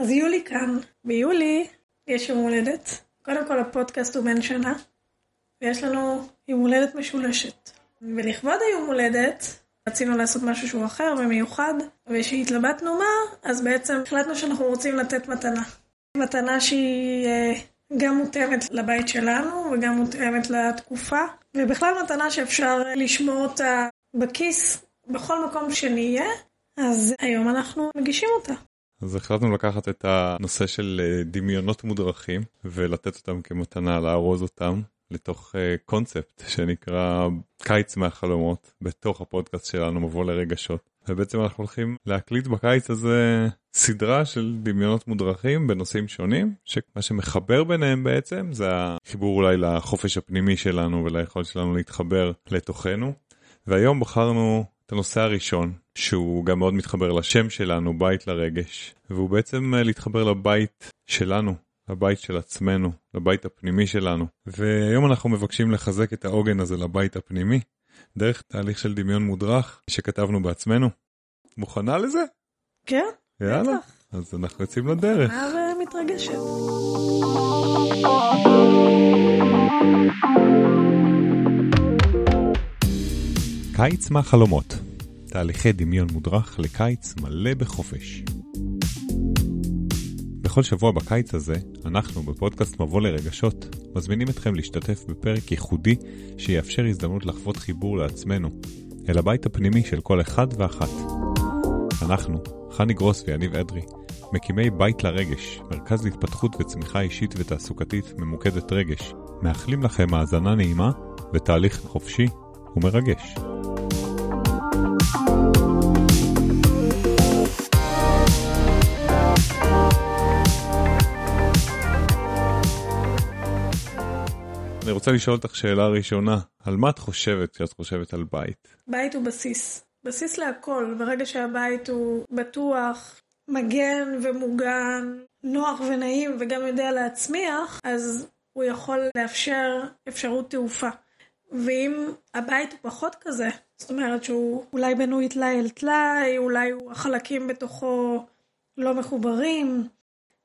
אז יולי כאן. ביולי יש יום הולדת. קודם כל הפודקאסט הוא בן שנה, ויש לנו יום הולדת משולשת. ולכבוד היום הולדת, רצינו לעשות משהו שהוא אחר ומיוחד, וכשהתלבטנו מה, אז בעצם החלטנו שאנחנו רוצים לתת מתנה. מתנה שהיא אה, גם מותאמת לבית שלנו וגם מותאמת לתקופה, ובכלל מתנה שאפשר לשמור אותה בכיס בכל מקום שנהיה, אז היום אנחנו מגישים אותה. אז החלטנו לקחת את הנושא של אה, דמיונות מודרכים ולתת אותם כמתנה, לארוז אותם לתוך קונספט uh, שנקרא קיץ מהחלומות בתוך הפודקאסט שלנו מבוא לרגשות. ובעצם אנחנו הולכים להקליט בקיץ הזה סדרה של דמיונות מודרכים בנושאים שונים, שמה שמחבר ביניהם בעצם זה החיבור אולי לחופש הפנימי שלנו וליכולת שלנו להתחבר לתוכנו. והיום בחרנו את הנושא הראשון, שהוא גם מאוד מתחבר לשם שלנו, בית לרגש, והוא בעצם אה, להתחבר לבית שלנו, לבית של עצמנו, לבית הפנימי שלנו. והיום אנחנו מבקשים לחזק את העוגן הזה לבית הפנימי, דרך תהליך של דמיון מודרך שכתבנו בעצמנו. מוכנה לזה? כן, יאללה, בטח. אז אנחנו יוצאים לדרך. מוכנה ומתרגשת. קיץ מהחלומות, תהליכי דמיון מודרך לקיץ מלא בחופש. בכל שבוע בקיץ הזה, אנחנו בפודקאסט מבוא לרגשות, מזמינים אתכם להשתתף בפרק ייחודי שיאפשר הזדמנות לחוות חיבור לעצמנו, אל הבית הפנימי של כל אחד ואחת. אנחנו, חני גרוס ויניב אדרי, מקימי בית לרגש, מרכז להתפתחות וצמיחה אישית ותעסוקתית ממוקדת רגש, מאחלים לכם האזנה נעימה ותהליך חופשי ומרגש. רוצה לשאול אותך שאלה ראשונה, על מה את חושבת כשאת חושבת על בית? בית הוא בסיס, בסיס להכל. ברגע שהבית הוא בטוח, מגן ומוגן, נוח ונעים וגם יודע להצמיח, אז הוא יכול לאפשר אפשרות תעופה. ואם הבית הוא פחות כזה, זאת אומרת שהוא אולי בנוי טלאי אל טלאי, אולי החלקים בתוכו לא מחוברים,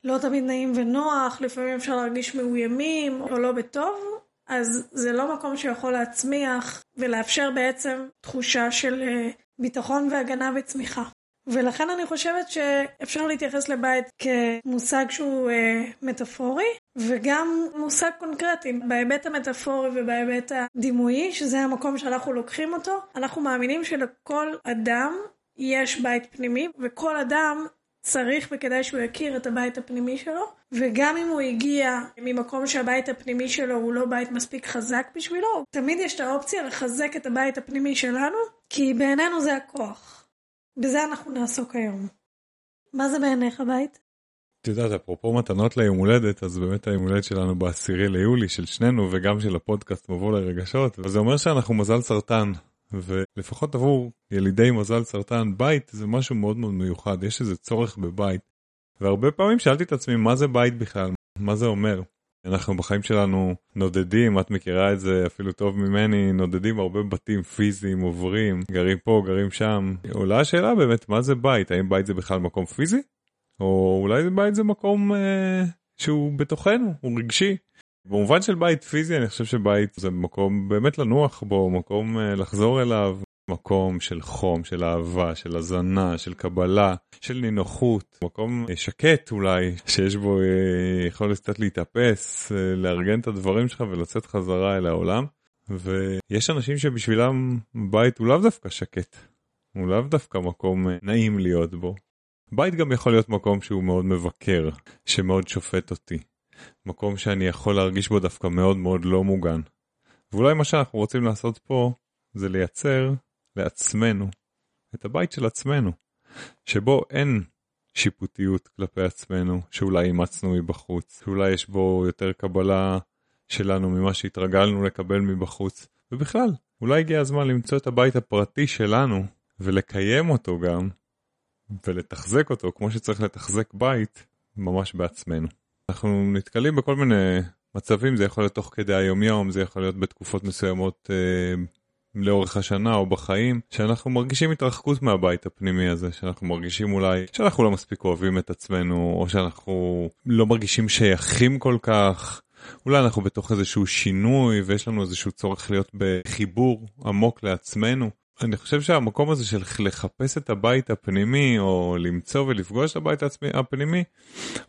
לא תמיד נעים ונוח, לפעמים אפשר להרגיש מאוימים או לא בטוב, אז זה לא מקום שיכול להצמיח ולאפשר בעצם תחושה של אה, ביטחון והגנה וצמיחה. ולכן אני חושבת שאפשר להתייחס לבית כמושג שהוא אה, מטאפורי וגם מושג קונקרטי. בהיבט המטאפורי ובהיבט הדימויי, שזה המקום שאנחנו לוקחים אותו, אנחנו מאמינים שלכל אדם יש בית פנימי וכל אדם צריך וכדאי שהוא יכיר את הבית הפנימי שלו, וגם אם הוא הגיע ממקום שהבית הפנימי שלו הוא לא בית מספיק חזק בשבילו, תמיד יש את האופציה לחזק את הבית הפנימי שלנו, כי בעינינו זה הכוח. בזה אנחנו נעסוק היום. מה זה בעיניך בית? את יודעת, אפרופו מתנות ליום הולדת, אז באמת היום הולדת שלנו בעשירי ליולי של שנינו וגם של הפודקאסט מבוא לרגשות, וזה אומר שאנחנו מזל סרטן. ולפחות עבור ילידי מזל סרטן בית זה משהו מאוד מאוד מיוחד יש איזה צורך בבית. והרבה פעמים שאלתי את עצמי מה זה בית בכלל? מה זה אומר. אנחנו בחיים שלנו נודדים את מכירה את זה אפילו טוב ממני נודדים הרבה בתים פיזיים עוברים גרים פה גרים שם. עולה השאלה באמת מה זה בית? האם בית זה בכלל מקום פיזי? או אולי בית זה מקום אה, שהוא בתוכנו הוא רגשי במובן של בית פיזי אני חושב שבית זה מקום באמת לנוח בו, מקום אה, לחזור אליו, מקום של חום, של אהבה, של הזנה, של קבלה, של נינוחות, מקום אה, שקט אולי, שיש בו אה, יכולת קצת להתאפס, לארגן את הדברים שלך ולצאת חזרה אל העולם. ויש אנשים שבשבילם בית הוא לאו דווקא שקט, הוא לאו דווקא מקום נעים להיות בו. בית גם יכול להיות מקום שהוא מאוד מבקר, שמאוד שופט אותי. מקום שאני יכול להרגיש בו דווקא מאוד מאוד לא מוגן. ואולי מה שאנחנו רוצים לעשות פה זה לייצר לעצמנו את הבית של עצמנו, שבו אין שיפוטיות כלפי עצמנו שאולי אימצנו מבחוץ, שאולי יש בו יותר קבלה שלנו ממה שהתרגלנו לקבל מבחוץ, ובכלל, אולי הגיע הזמן למצוא את הבית הפרטי שלנו ולקיים אותו גם, ולתחזק אותו כמו שצריך לתחזק בית ממש בעצמנו. אנחנו נתקלים בכל מיני מצבים, זה יכול להיות תוך כדי היומיום, זה יכול להיות בתקופות מסוימות אה, לאורך השנה או בחיים, שאנחנו מרגישים התרחקות מהבית הפנימי הזה, שאנחנו מרגישים אולי שאנחנו לא מספיק אוהבים את עצמנו, או שאנחנו לא מרגישים שייכים כל כך. אולי אנחנו בתוך איזשהו שינוי ויש לנו איזשהו צורך להיות בחיבור עמוק לעצמנו. אני חושב שהמקום הזה של לחפש את הבית הפנימי או למצוא ולפגוש את הבית הפנימי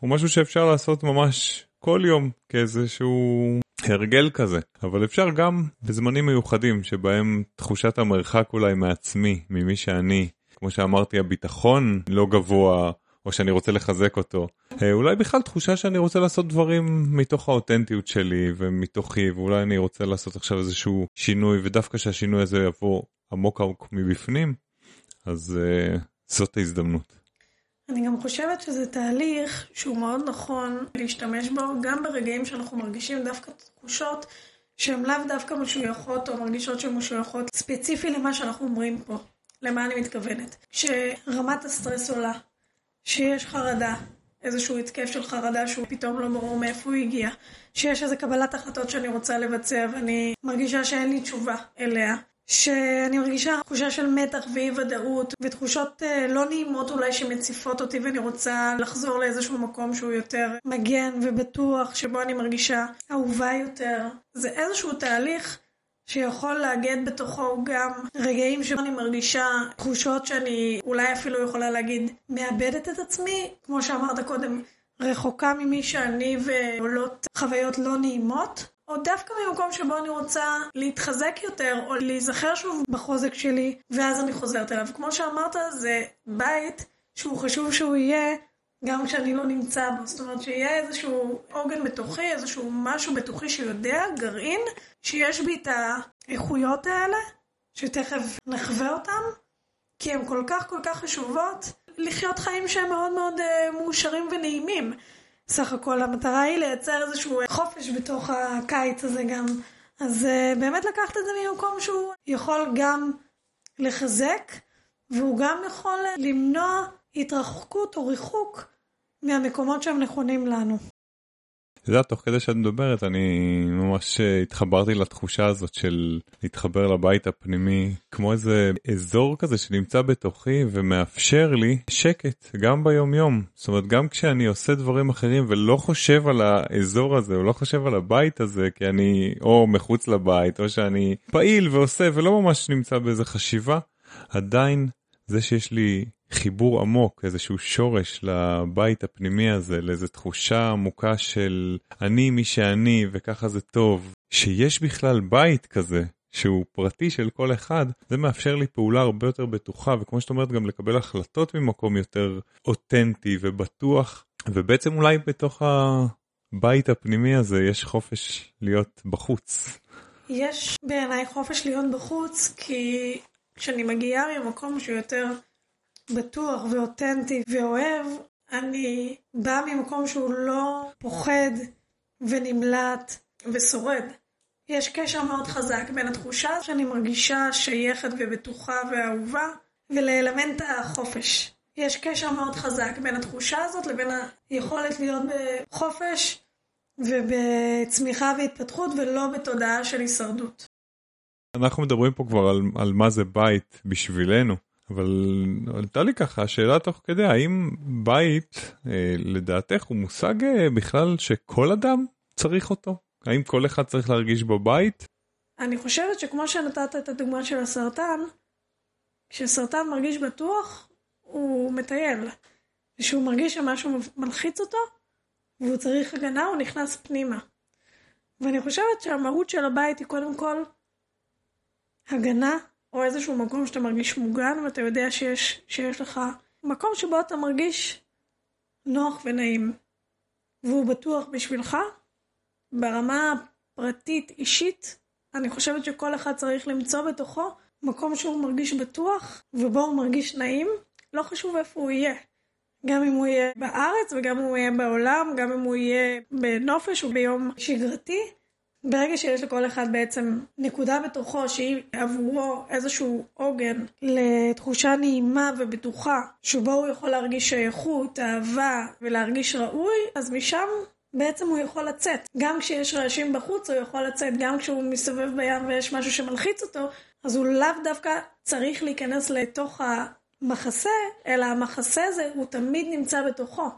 הוא משהו שאפשר לעשות ממש כל יום כאיזשהו הרגל כזה אבל אפשר גם בזמנים מיוחדים שבהם תחושת המרחק אולי מעצמי ממי שאני כמו שאמרתי הביטחון לא גבוה או שאני רוצה לחזק אותו. אה, אולי בכלל תחושה שאני רוצה לעשות דברים מתוך האותנטיות שלי ומתוכי ואולי אני רוצה לעשות עכשיו איזשהו שינוי ודווקא שהשינוי הזה יבוא עמוק עמוק מבפנים אז uh, זאת ההזדמנות. אני גם חושבת שזה תהליך שהוא מאוד נכון להשתמש בו גם ברגעים שאנחנו מרגישים דווקא תחושות שהן לאו דווקא משויכות או מרגישות שהן משויכות ספציפי למה שאנחנו אומרים פה. למה אני מתכוונת? כשרמת הסטרס עולה, שיש חרדה, איזשהו התקף של חרדה שהוא פתאום לא ברור מאיפה הוא הגיע, שיש איזו קבלת החלטות שאני רוצה לבצע ואני מרגישה שאין לי תשובה אליה, שאני מרגישה תחושה של מתח ואי ודאות ותחושות uh, לא נעימות אולי שמציפות אותי ואני רוצה לחזור לאיזשהו מקום שהוא יותר מגן ובטוח שבו אני מרגישה אהובה יותר. זה איזשהו תהליך שיכול לאגד בתוכו גם רגעים שבו אני מרגישה תחושות שאני אולי אפילו יכולה להגיד מאבדת את עצמי, כמו שאמרת קודם, רחוקה ממי שאני ועולות חוויות לא נעימות, או דווקא ממקום שבו אני רוצה להתחזק יותר, או להיזכר שוב בחוזק שלי, ואז אני חוזרת אליו. כמו שאמרת, זה בית שהוא חשוב שהוא יהיה גם כשאני לא נמצא בו. זאת אומרת, שיהיה איזשהו עוגן בתוכי, איזשהו משהו בתוכי שיודע, גרעין, שיש בי את האיכויות האלה, שתכף נחווה אותן, כי הן כל כך כל כך חשובות לחיות חיים שהם מאוד מאוד uh, מאושרים ונעימים. סך הכל המטרה היא לייצר איזשהו חופש בתוך הקיץ הזה גם. אז uh, באמת לקחת את זה ממקום שהוא יכול גם לחזק, והוא גם יכול למנוע התרחקות או ריחוק מהמקומות שהם נכונים לנו. את יודעת, תוך כדי שאת מדברת, אני ממש אה, התחברתי לתחושה הזאת של להתחבר לבית הפנימי, כמו איזה אזור כזה שנמצא בתוכי ומאפשר לי שקט, גם ביום יום. זאת אומרת, גם כשאני עושה דברים אחרים ולא חושב על האזור הזה, או לא חושב על הבית הזה, כי אני או מחוץ לבית, או שאני פעיל ועושה ולא ממש נמצא באיזה חשיבה, עדיין זה שיש לי חיבור עמוק, איזשהו שורש לבית הפנימי הזה, לאיזו תחושה עמוקה של אני מי שאני וככה זה טוב, שיש בכלל בית כזה. שהוא פרטי של כל אחד, זה מאפשר לי פעולה הרבה יותר בטוחה, וכמו שאת אומרת, גם לקבל החלטות ממקום יותר אותנטי ובטוח, ובעצם אולי בתוך הבית הפנימי הזה יש חופש להיות בחוץ. יש בעיניי חופש להיות בחוץ, כי כשאני מגיעה ממקום שהוא יותר בטוח ואותנטי ואוהב, אני באה ממקום שהוא לא פוחד ונמלט ושורד. יש קשר מאוד חזק בין התחושה שאני מרגישה שייכת ובטוחה ואהובה ולאלמנט החופש. יש קשר מאוד חזק בין התחושה הזאת לבין היכולת להיות בחופש ובצמיחה והתפתחות ולא בתודעה של הישרדות. אנחנו מדברים פה כבר על, על מה זה בית בשבילנו. אבל עלתה לי ככה שאלה תוך כדי האם בית אה, לדעתך הוא מושג אה, בכלל שכל אדם צריך אותו? האם כל אחד צריך להרגיש בו בית? אני חושבת שכמו שנתת את הדוגמה של הסרטן, כשסרטן מרגיש בטוח הוא מטייל. כשהוא מרגיש שמשהו מלחיץ אותו והוא צריך הגנה הוא נכנס פנימה. ואני חושבת שהמהות של הבית היא קודם כל הגנה או איזשהו מקום שאתה מרגיש מוגן ואתה יודע שיש, שיש לך מקום שבו אתה מרגיש נוח ונעים. והוא בטוח בשבילך ברמה פרטית אישית אני חושבת שכל אחד צריך למצוא בתוכו מקום שהוא מרגיש בטוח ובו הוא מרגיש נעים. לא חשוב איפה הוא יהיה. גם אם הוא יהיה בארץ וגם אם הוא יהיה בעולם גם אם הוא יהיה בנופש או ביום שגרתי ברגע שיש לכל אחד בעצם נקודה בתוכו שהיא עבורו איזשהו עוגן לתחושה נעימה ובטוחה שבו הוא יכול להרגיש שייכות, אהבה ולהרגיש ראוי, אז משם בעצם הוא יכול לצאת. גם כשיש רעשים בחוץ הוא יכול לצאת, גם כשהוא מסתובב בים ויש משהו שמלחיץ אותו, אז הוא לאו דווקא צריך להיכנס לתוך המחסה, אלא המחסה הזה הוא תמיד נמצא בתוכו.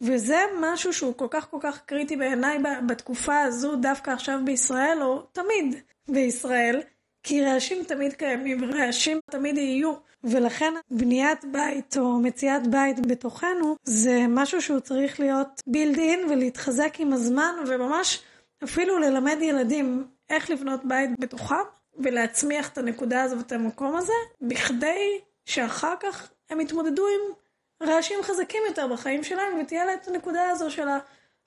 וזה משהו שהוא כל כך כל כך קריטי בעיניי בתקופה הזו, דווקא עכשיו בישראל, או תמיד בישראל, כי רעשים תמיד קיימים ורעשים תמיד יהיו. ולכן בניית בית או מציאת בית בתוכנו זה משהו שהוא צריך להיות בילד אין ולהתחזק עם הזמן וממש אפילו ללמד ילדים איך לבנות בית בתוכם ולהצמיח את הנקודה הזו ואת המקום הזה בכדי שאחר כך הם יתמודדו עם רעשים חזקים יותר בחיים שלהם ותהיה לה את הנקודה הזו של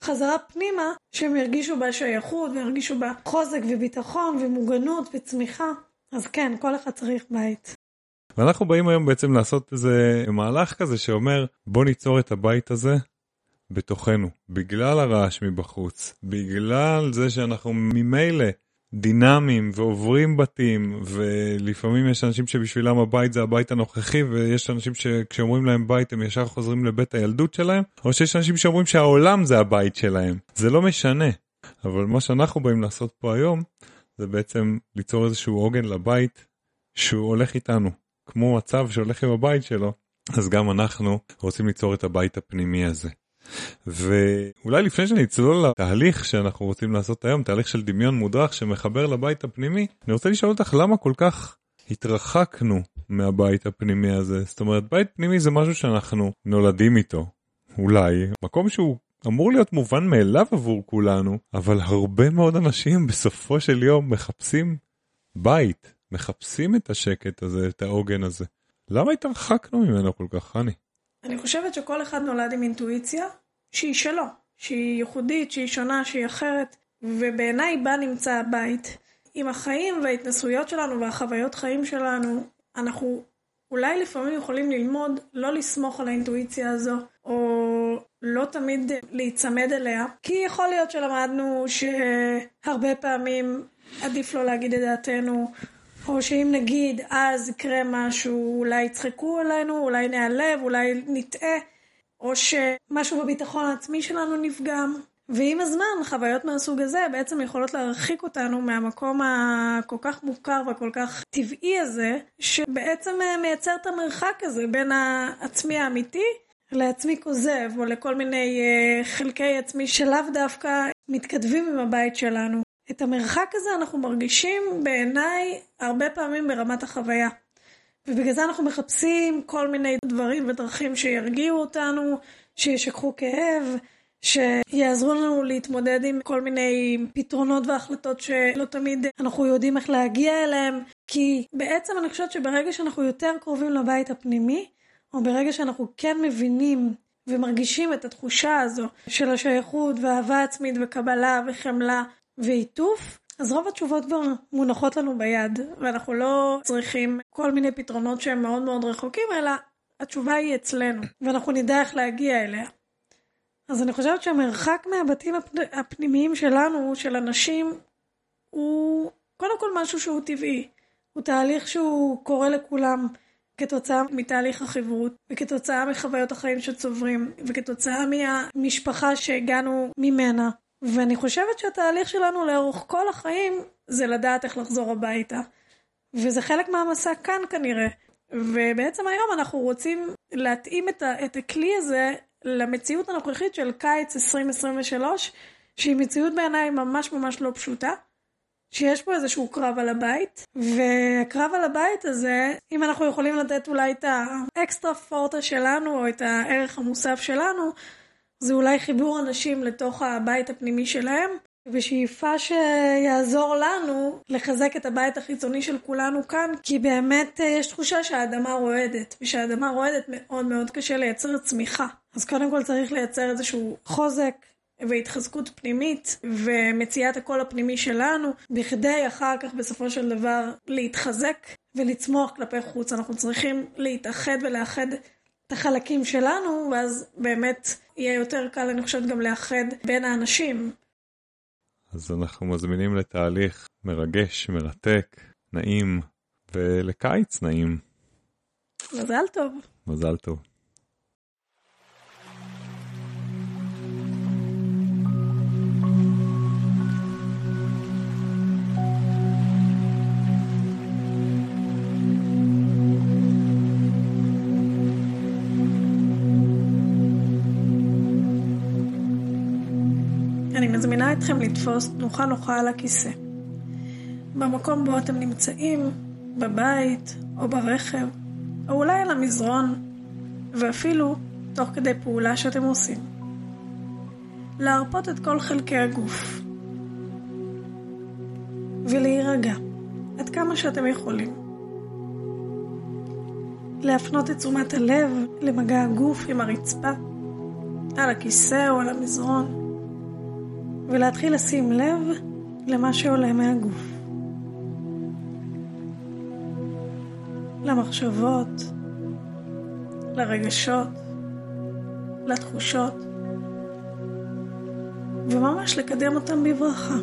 החזרה פנימה שהם ירגישו בה שייכות וירגישו בה חוזק וביטחון ומוגנות וצמיחה אז כן כל אחד צריך בית. ואנחנו באים היום בעצם לעשות איזה מהלך כזה שאומר בוא ניצור את הבית הזה בתוכנו בגלל הרעש מבחוץ בגלל זה שאנחנו ממילא דינמיים ועוברים בתים ולפעמים יש אנשים שבשבילם הבית זה הבית הנוכחי ויש אנשים שכשאומרים להם בית הם ישר חוזרים לבית הילדות שלהם או שיש אנשים שאומרים שהעולם זה הבית שלהם. זה לא משנה. אבל מה שאנחנו באים לעשות פה היום זה בעצם ליצור איזשהו עוגן לבית שהוא הולך איתנו. כמו מצב שהולך עם הבית שלו, אז גם אנחנו רוצים ליצור את הבית הפנימי הזה. ואולי לפני שנצלול לתהליך שאנחנו רוצים לעשות היום, תהליך של דמיון מודרך שמחבר לבית הפנימי, אני רוצה לשאול אותך למה כל כך התרחקנו מהבית הפנימי הזה. זאת אומרת, בית פנימי זה משהו שאנחנו נולדים איתו. אולי, מקום שהוא אמור להיות מובן מאליו עבור כולנו, אבל הרבה מאוד אנשים בסופו של יום מחפשים בית, מחפשים את השקט הזה, את העוגן הזה. למה התרחקנו ממנו כל כך, חני? אני חושבת שכל אחד נולד עם אינטואיציה שהיא שלו, שהיא ייחודית, שהיא שונה, שהיא אחרת, ובעיניי בה נמצא הבית. עם החיים וההתנסויות שלנו והחוויות חיים שלנו, אנחנו אולי לפעמים יכולים ללמוד לא לסמוך על האינטואיציה הזו, או לא תמיד להיצמד אליה, כי יכול להיות שלמדנו שהרבה פעמים עדיף לא להגיד את דעתנו, או שאם נגיד אז יקרה משהו, אולי יצחקו עלינו, אולי נעלב, אולי נטעה, או שמשהו בביטחון העצמי שלנו נפגם. ועם הזמן, חוויות מהסוג הזה בעצם יכולות להרחיק אותנו מהמקום הכל כך מוכר והכל כך טבעי הזה, שבעצם מייצר את המרחק הזה בין העצמי האמיתי לעצמי כוזב, או לכל מיני אה, חלקי עצמי שלאו דווקא מתכתבים עם הבית שלנו. את המרחק הזה אנחנו מרגישים בעיניי הרבה פעמים ברמת החוויה. ובגלל זה אנחנו מחפשים כל מיני דברים ודרכים שירגיעו אותנו, שישכחו כאב, שיעזרו לנו להתמודד עם כל מיני פתרונות והחלטות שלא תמיד אנחנו יודעים איך להגיע אליהם. כי בעצם אני חושבת שברגע שאנחנו יותר קרובים לבית הפנימי, או ברגע שאנחנו כן מבינים ומרגישים את התחושה הזו של השייכות ואהבה עצמית וקבלה וחמלה ועיטוף, אז רוב התשובות כבר מונחות לנו ביד, ואנחנו לא צריכים כל מיני פתרונות שהם מאוד מאוד רחוקים, אלא התשובה היא אצלנו, ואנחנו נדע איך להגיע אליה. אז אני חושבת שהמרחק מהבתים הפנימיים שלנו, של אנשים, הוא קודם כל משהו שהוא טבעי. הוא תהליך שהוא קורה לכולם כתוצאה מתהליך החברות, וכתוצאה מחוויות החיים שצוברים, וכתוצאה מהמשפחה שהגענו ממנה. ואני חושבת שהתהליך שלנו לאורך כל החיים זה לדעת איך לחזור הביתה. וזה חלק מהמסע כאן כנראה. ובעצם היום אנחנו רוצים להתאים את, ה- את הכלי הזה למציאות הנוכחית של קיץ 2023, שהיא מציאות בעיניי ממש ממש לא פשוטה. שיש פה איזשהו קרב על הבית, והקרב על הבית הזה, אם אנחנו יכולים לתת אולי את האקסטרה פורטה שלנו, או את הערך המוסף שלנו, זה אולי חיבור אנשים לתוך הבית הפנימי שלהם, בשאיפה שיעזור לנו לחזק את הבית החיצוני של כולנו כאן, כי באמת אה, יש תחושה שהאדמה רועדת, ושהאדמה רועדת מאוד מאוד קשה לייצר צמיחה. אז קודם כל צריך לייצר איזשהו חוזק והתחזקות פנימית ומציאת הקול הפנימי שלנו, בכדי אחר כך בסופו של דבר להתחזק ולצמוח כלפי חוץ. אנחנו צריכים להתאחד ולאחד את החלקים שלנו, ואז באמת יהיה יותר קל, אני חושבת, גם לאחד בין האנשים. אז אנחנו מזמינים לתהליך מרגש, מרתק, נעים, ולקיץ נעים. מזל טוב. מזל טוב. אתכם לתפוס תנוחה נוחה על הכיסא. במקום בו אתם נמצאים, בבית או ברכב, או אולי על המזרון, ואפילו תוך כדי פעולה שאתם עושים. להרפות את כל חלקי הגוף. ולהירגע, עד כמה שאתם יכולים. להפנות את תשומת הלב למגע הגוף עם הרצפה, על הכיסא או על המזרון, ולהתחיל לשים לב למה שעולה מהגוף. למחשבות, לרגשות, לתחושות, וממש לקדם אותם בברכה.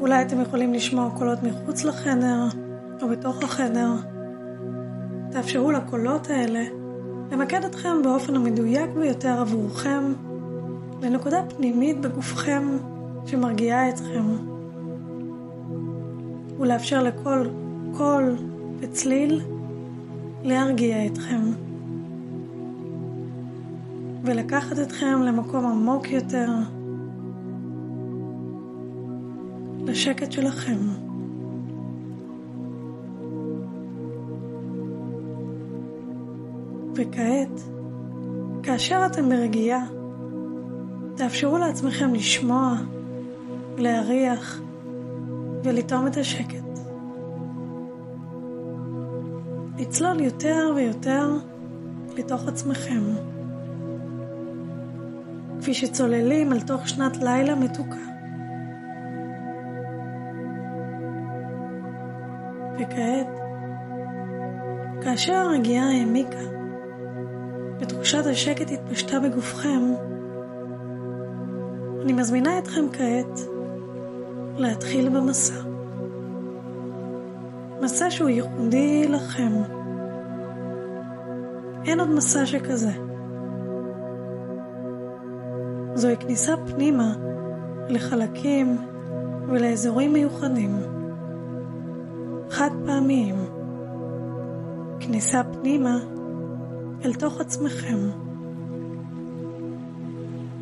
אולי אתם יכולים לשמוע קולות מחוץ לחדר או בתוך החדר. תאפשרו לקולות האלה למקד אתכם באופן המדויק ביותר עבורכם לנקודה פנימית בגופכם שמרגיעה אתכם. ולאפשר לכל קול וצליל להרגיע אתכם. ולקחת אתכם למקום עמוק יותר, לשקט שלכם. וכעת, כאשר אתם ברגיעה, תאפשרו לעצמכם לשמוע, להריח ולטעום את השקט. לצלול יותר ויותר לתוך עצמכם. כפי שצוללים אל תוך שנת לילה מתוקה. וכעת, כאשר הרגיעה העמיקה ותחושת השקט התפשטה בגופכם, אני מזמינה אתכם כעת להתחיל במסע. מסע שהוא ייחודי לכם. אין עוד מסע שכזה. זוהי כניסה פנימה לחלקים ולאזורים מיוחדים. חד פעמיים. כניסה פנימה אל תוך עצמכם.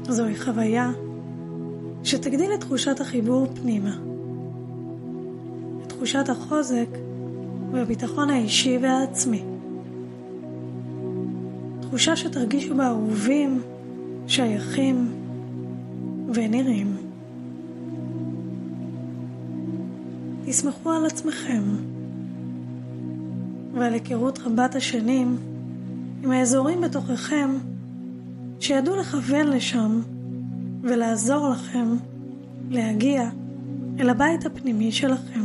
זוהי חוויה שתגדיל את תחושת החיבור פנימה. את תחושת החוזק והביטחון האישי והעצמי. תחושה שתרגישו בה אהובים, שייכים ונראים. תסמכו על עצמכם ועל היכרות רבת השנים עם האזורים בתוככם שידעו לכוון לשם ולעזור לכם להגיע אל הבית הפנימי שלכם.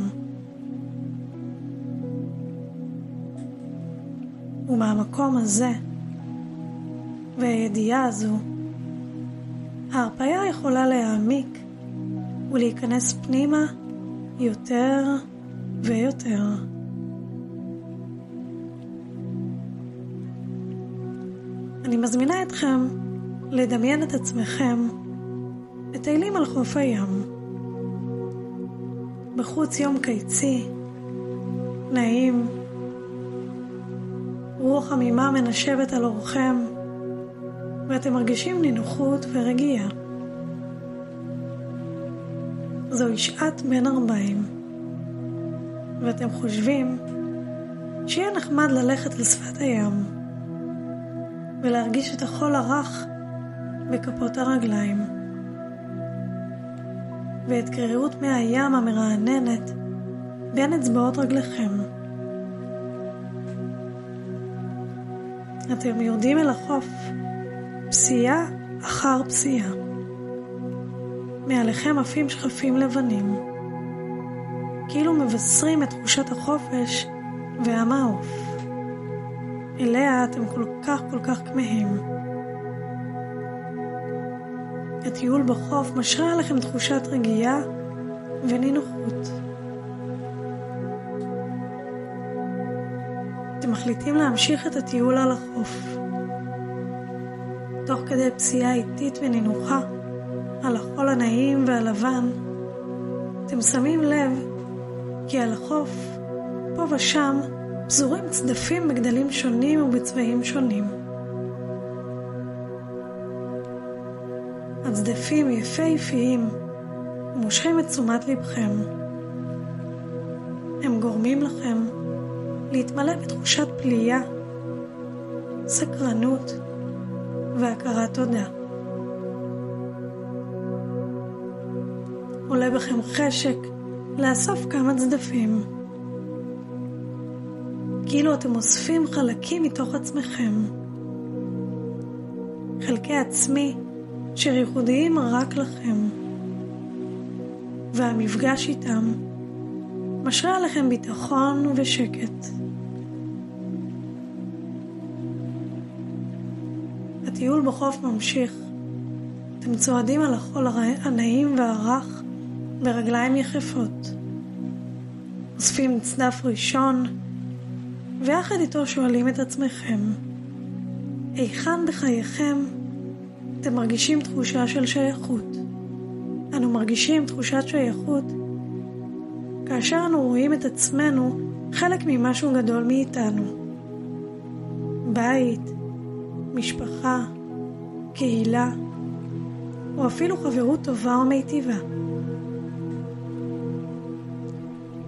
ומהמקום הזה והידיעה הזו, ההרפאיה יכולה להעמיק ולהיכנס פנימה יותר ויותר. אני מזמינה אתכם לדמיין את עצמכם מטיילים על חוף הים. בחוץ יום קיצי, נעים, רוח חמימה מנשבת על אורכם, ואתם מרגישים נינוחות ורגיעה. זוהי שעת בין ארבעים, ואתם חושבים שיהיה נחמד ללכת על שפת הים ולהרגיש את החול הרך בכפות הרגליים, ואת קרירות מי הים המרעננת בין אצבעות רגליכם. אתם יורדים אל החוף, פסיעה אחר פסיעה. מעליכם עפים שכפים לבנים, כאילו מבשרים את תחושת החופש והמעוף. אליה אתם כל כך כל כך כמהים. הטיול בחוף משרה עליכם תחושת רגיעה ונינוחות. אתם מחליטים להמשיך את הטיול על החוף. תוך כדי פסיעה איטית ונינוחה על החול הנעים והלבן, אתם שמים לב כי על החוף, פה ושם, פזורים צדפים בגדלים שונים ובצבעים שונים. הצדפים יפהפיים מושכים את תשומת לבכם. הם גורמים לכם להתמלא בתחושת פליאה, סקרנות והכרת תודה. עולה בכם חשק לאסוף כמה צדפים. כאילו אתם אוספים חלקים מתוך עצמכם. חלקי עצמי אשר ייחודיים רק לכם. והמפגש איתם משרה עליכם ביטחון ושקט. הטיול בחוף ממשיך. אתם צועדים על החול הנעים והרך ברגליים יחפות. אוספים צדף ראשון, ויחד איתו שואלים את עצמכם, היכן בחייכם אתם מרגישים תחושה של שייכות? אנו מרגישים תחושת שייכות כאשר אנו רואים את עצמנו חלק ממשהו גדול מאיתנו. בית, משפחה, קהילה, או אפילו חברות טובה או מיטיבה.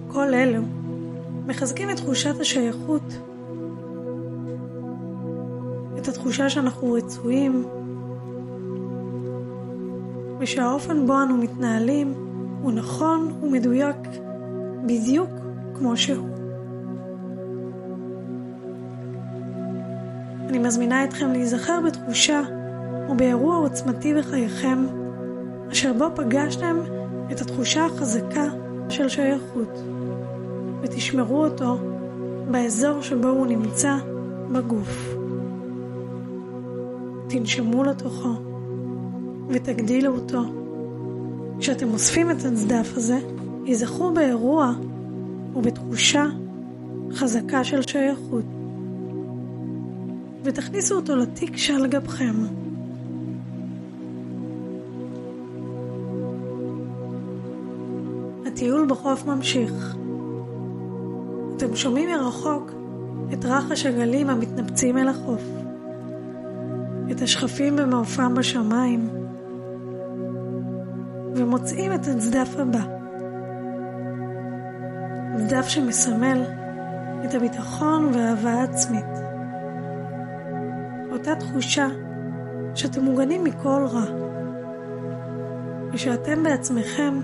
כל אלו מחזקים את תחושת השייכות, את התחושה שאנחנו רצויים, ושהאופן בו אנו מתנהלים הוא נכון ומדויק בדיוק כמו שהוא. אני מזמינה אתכם להיזכר בתחושה או באירוע עוצמתי בחייכם, אשר בו פגשתם את התחושה החזקה של שייכות, ותשמרו אותו באזור שבו הוא נמצא בגוף. תנשמו לתוכו ותגדילו אותו. כשאתם אוספים את הצדף הזה, ייזכרו באירוע ובתחושה חזקה של שייכות, ותכניסו אותו לתיק שעל גבכם. הטיול בחוף ממשיך. אתם שומעים מרחוק את רחש הגלים המתנפצים אל החוף, את השכפים במעופם בשמיים, ומוצאים את הצדף הבא. צדף שמסמל את הביטחון והאהבה העצמית. אותה תחושה שאתם מוגנים מכל רע, ושאתם בעצמכם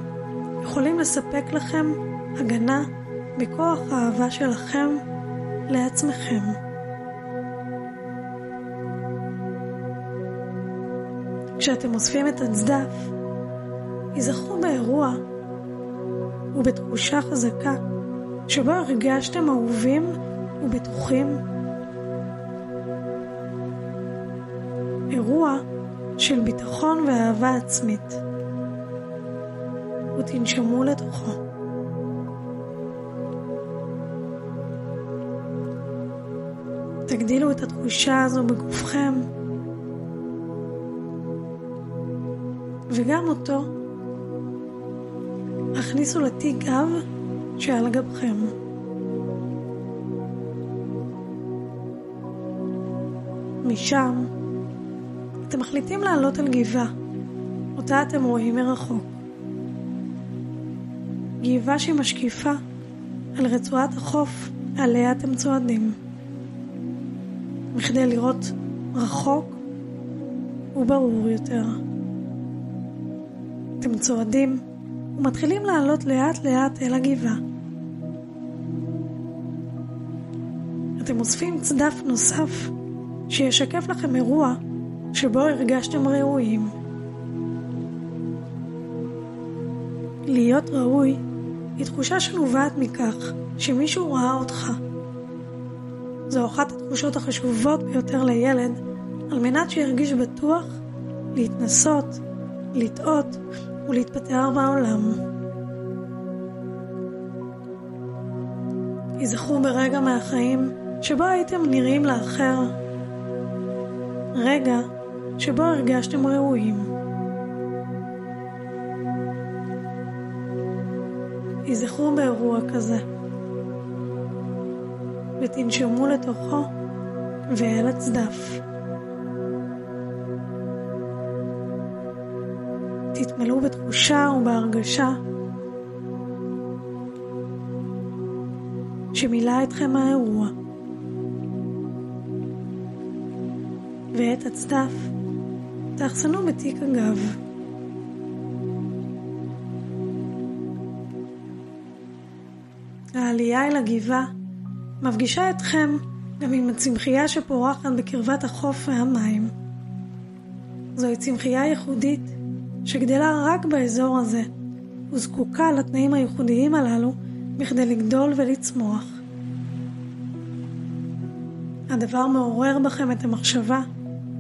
יכולים לספק לכם הגנה בכוח האהבה שלכם לעצמכם. כשאתם אוספים את הצדף, היזכרו באירוע ובתחושה חזקה שבו הרגשתם אהובים ובטוחים. אירוע של ביטחון ואהבה עצמית. ותנשמו לתוכו. תגדילו את התחושה הזו בגופכם, וגם אותו הכניסו לתיק גב שעל גבכם. משם אתם מחליטים לעלות על גבעה, אותה אתם רואים מרחוק. גבעה שמשקיפה על רצועת החוף עליה אתם צועדים. בכדי לראות רחוק וברור יותר. אתם צועדים ומתחילים לעלות לאט לאט אל הגבעה. אתם אוספים צדף נוסף שישקף לכם אירוע שבו הרגשתם ראויים. להיות ראוי היא תחושה שנובעת מכך שמישהו ראה אותך. זו אחת התחושות החשובות ביותר לילד על מנת שירגיש בטוח להתנסות, לטעות ולהתפתח בעולם. היזכרו ברגע מהחיים שבו הייתם נראים לאחר. רגע שבו הרגשתם ראויים. היזכרו באירוע כזה, ותנשמו לתוכו ואל הצדף. תתמלאו בתחושה ובהרגשה שמילא אתכם האירוע. ואת הצדף תאחסנו בתיק הגב. העלייה אל הגבעה מפגישה אתכם גם עם הצמחייה שפורחת בקרבת החוף והמים. זוהי צמחייה ייחודית שגדלה רק באזור הזה, וזקוקה לתנאים הייחודיים הללו בכדי לגדול ולצמוח. הדבר מעורר בכם את המחשבה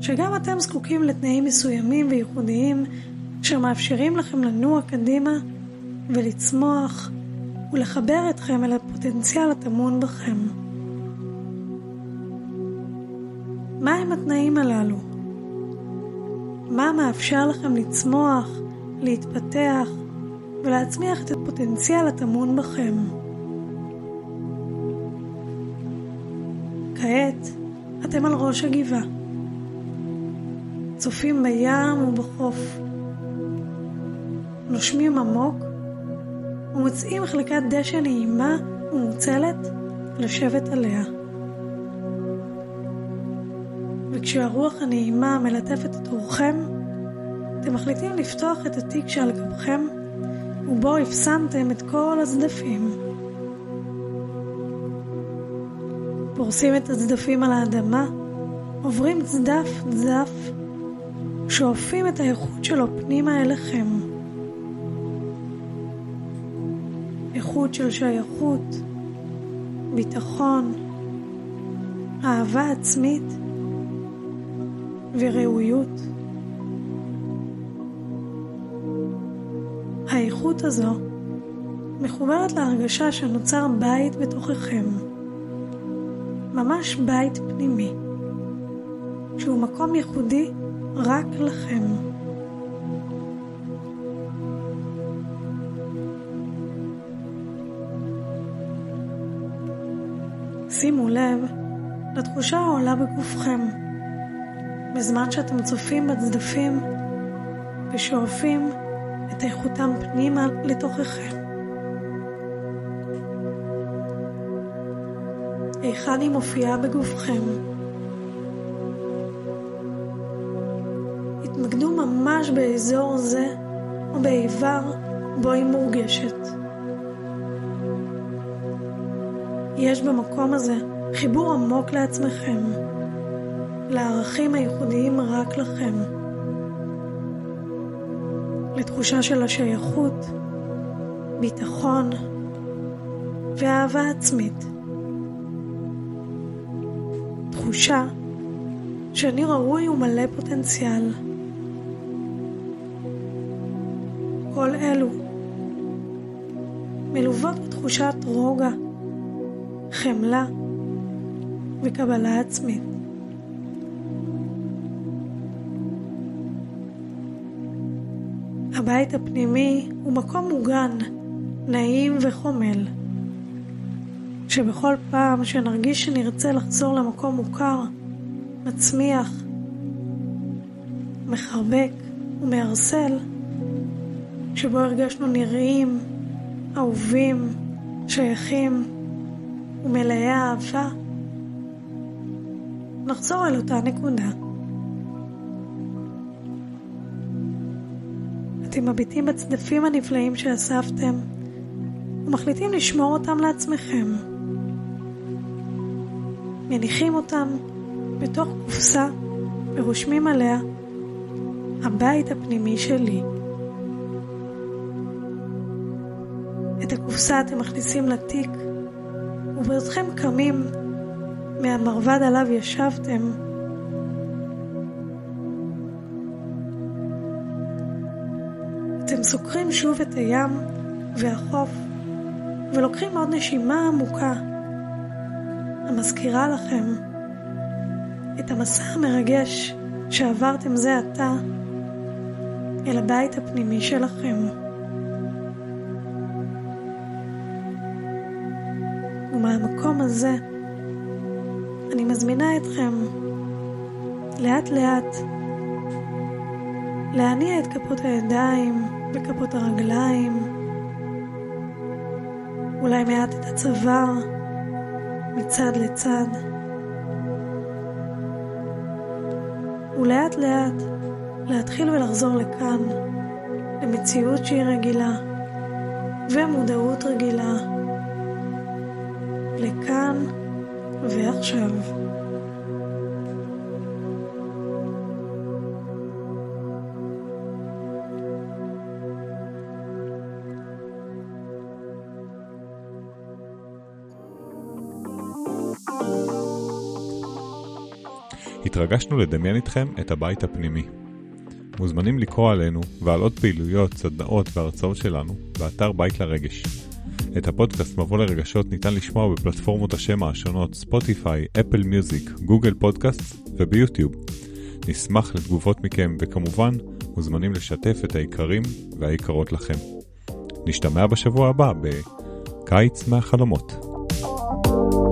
שגם אתם זקוקים לתנאים מסוימים וייחודיים אשר מאפשרים לכם לנוע קדימה ולצמוח ולחבר אתכם אל הפוטנציאל הטמון בכם. מהם התנאים הללו? מה מאפשר לכם לצמוח, להתפתח ולהצמיח את הפוטנציאל הטמון בכם? כעת אתם על ראש הגבעה. צופים בים ובחוף. נושמים עמוק ומוצאים מחלקת דשא נעימה ומוצלת לשבת עליה. וכשהרוח הנעימה מלטפת את אורכם, אתם מחליטים לפתוח את התיק שעל גבכם, ובו הפסמתם את כל הצדפים. פורסים את הצדפים על האדמה, עוברים צדף צדף, שואפים את האיכות שלו פנימה אליכם. איכות של שייכות, ביטחון, אהבה עצמית וראויות. האיכות הזו מחוברת להרגשה שנוצר בית בתוככם, ממש בית פנימי, שהוא מקום ייחודי רק לכם. שימו לב לתחושה העולה בגופכם בזמן שאתם צופים בצדפים ושואפים את איכותם פנימה לתוככם. היכן היא מופיעה בגופכם? התמקדו ממש באזור זה או באיבר בו היא מורגשת. יש במקום הזה חיבור עמוק לעצמכם, לערכים הייחודיים רק לכם, לתחושה של השייכות, ביטחון ואהבה עצמית. תחושה שאני ראוי ומלא פוטנציאל. כל אלו מלוות בתחושת רוגע, חמלה וקבלה עצמית. הבית הפנימי הוא מקום מוגן, נעים וחומל, שבכל פעם שנרגיש שנרצה לחזור למקום מוכר, מצמיח, מחרבק ומערסל, שבו הרגשנו נראים, אהובים, שייכים ומלאי אהבה, נחזור אל אותה נקודה. אתם מביטים בצדפים הנפלאים שאספתם ומחליטים לשמור אותם לעצמכם. מניחים אותם בתוך קופסה ורושמים עליה הבית הפנימי שלי. את הקופסה אתם מכניסים לתיק ובעודכם קמים מהמרבד עליו ישבתם אתם סוקרים שוב את הים והחוף ולוקחים עוד נשימה עמוקה המזכירה לכם את המסע המרגש שעברתם זה עתה אל הבית הפנימי שלכם. ומהמקום הזה אני מזמינה אתכם לאט לאט להניע את כפות הידיים וכפות הרגליים, אולי מעט את הצוואר מצד לצד. ולאט לאט להתחיל ולחזור לכאן, למציאות שהיא רגילה ומודעות רגילה, לכאן ועכשיו. התרגשנו לדמיין איתכם את הבית הפנימי. מוזמנים לקרוא עלינו ועל עוד פעילויות, סדנאות והרצאות שלנו באתר בית לרגש. את הפודקאסט מבוא לרגשות ניתן לשמוע בפלטפורמות השמע השונות ספוטיפיי, אפל מיוזיק, גוגל פודקאסט וביוטיוב. נשמח לתגובות מכם וכמובן מוזמנים לשתף את העיקרים והעיקרות לכם. נשתמע בשבוע הבא בקיץ מהחלומות. thank you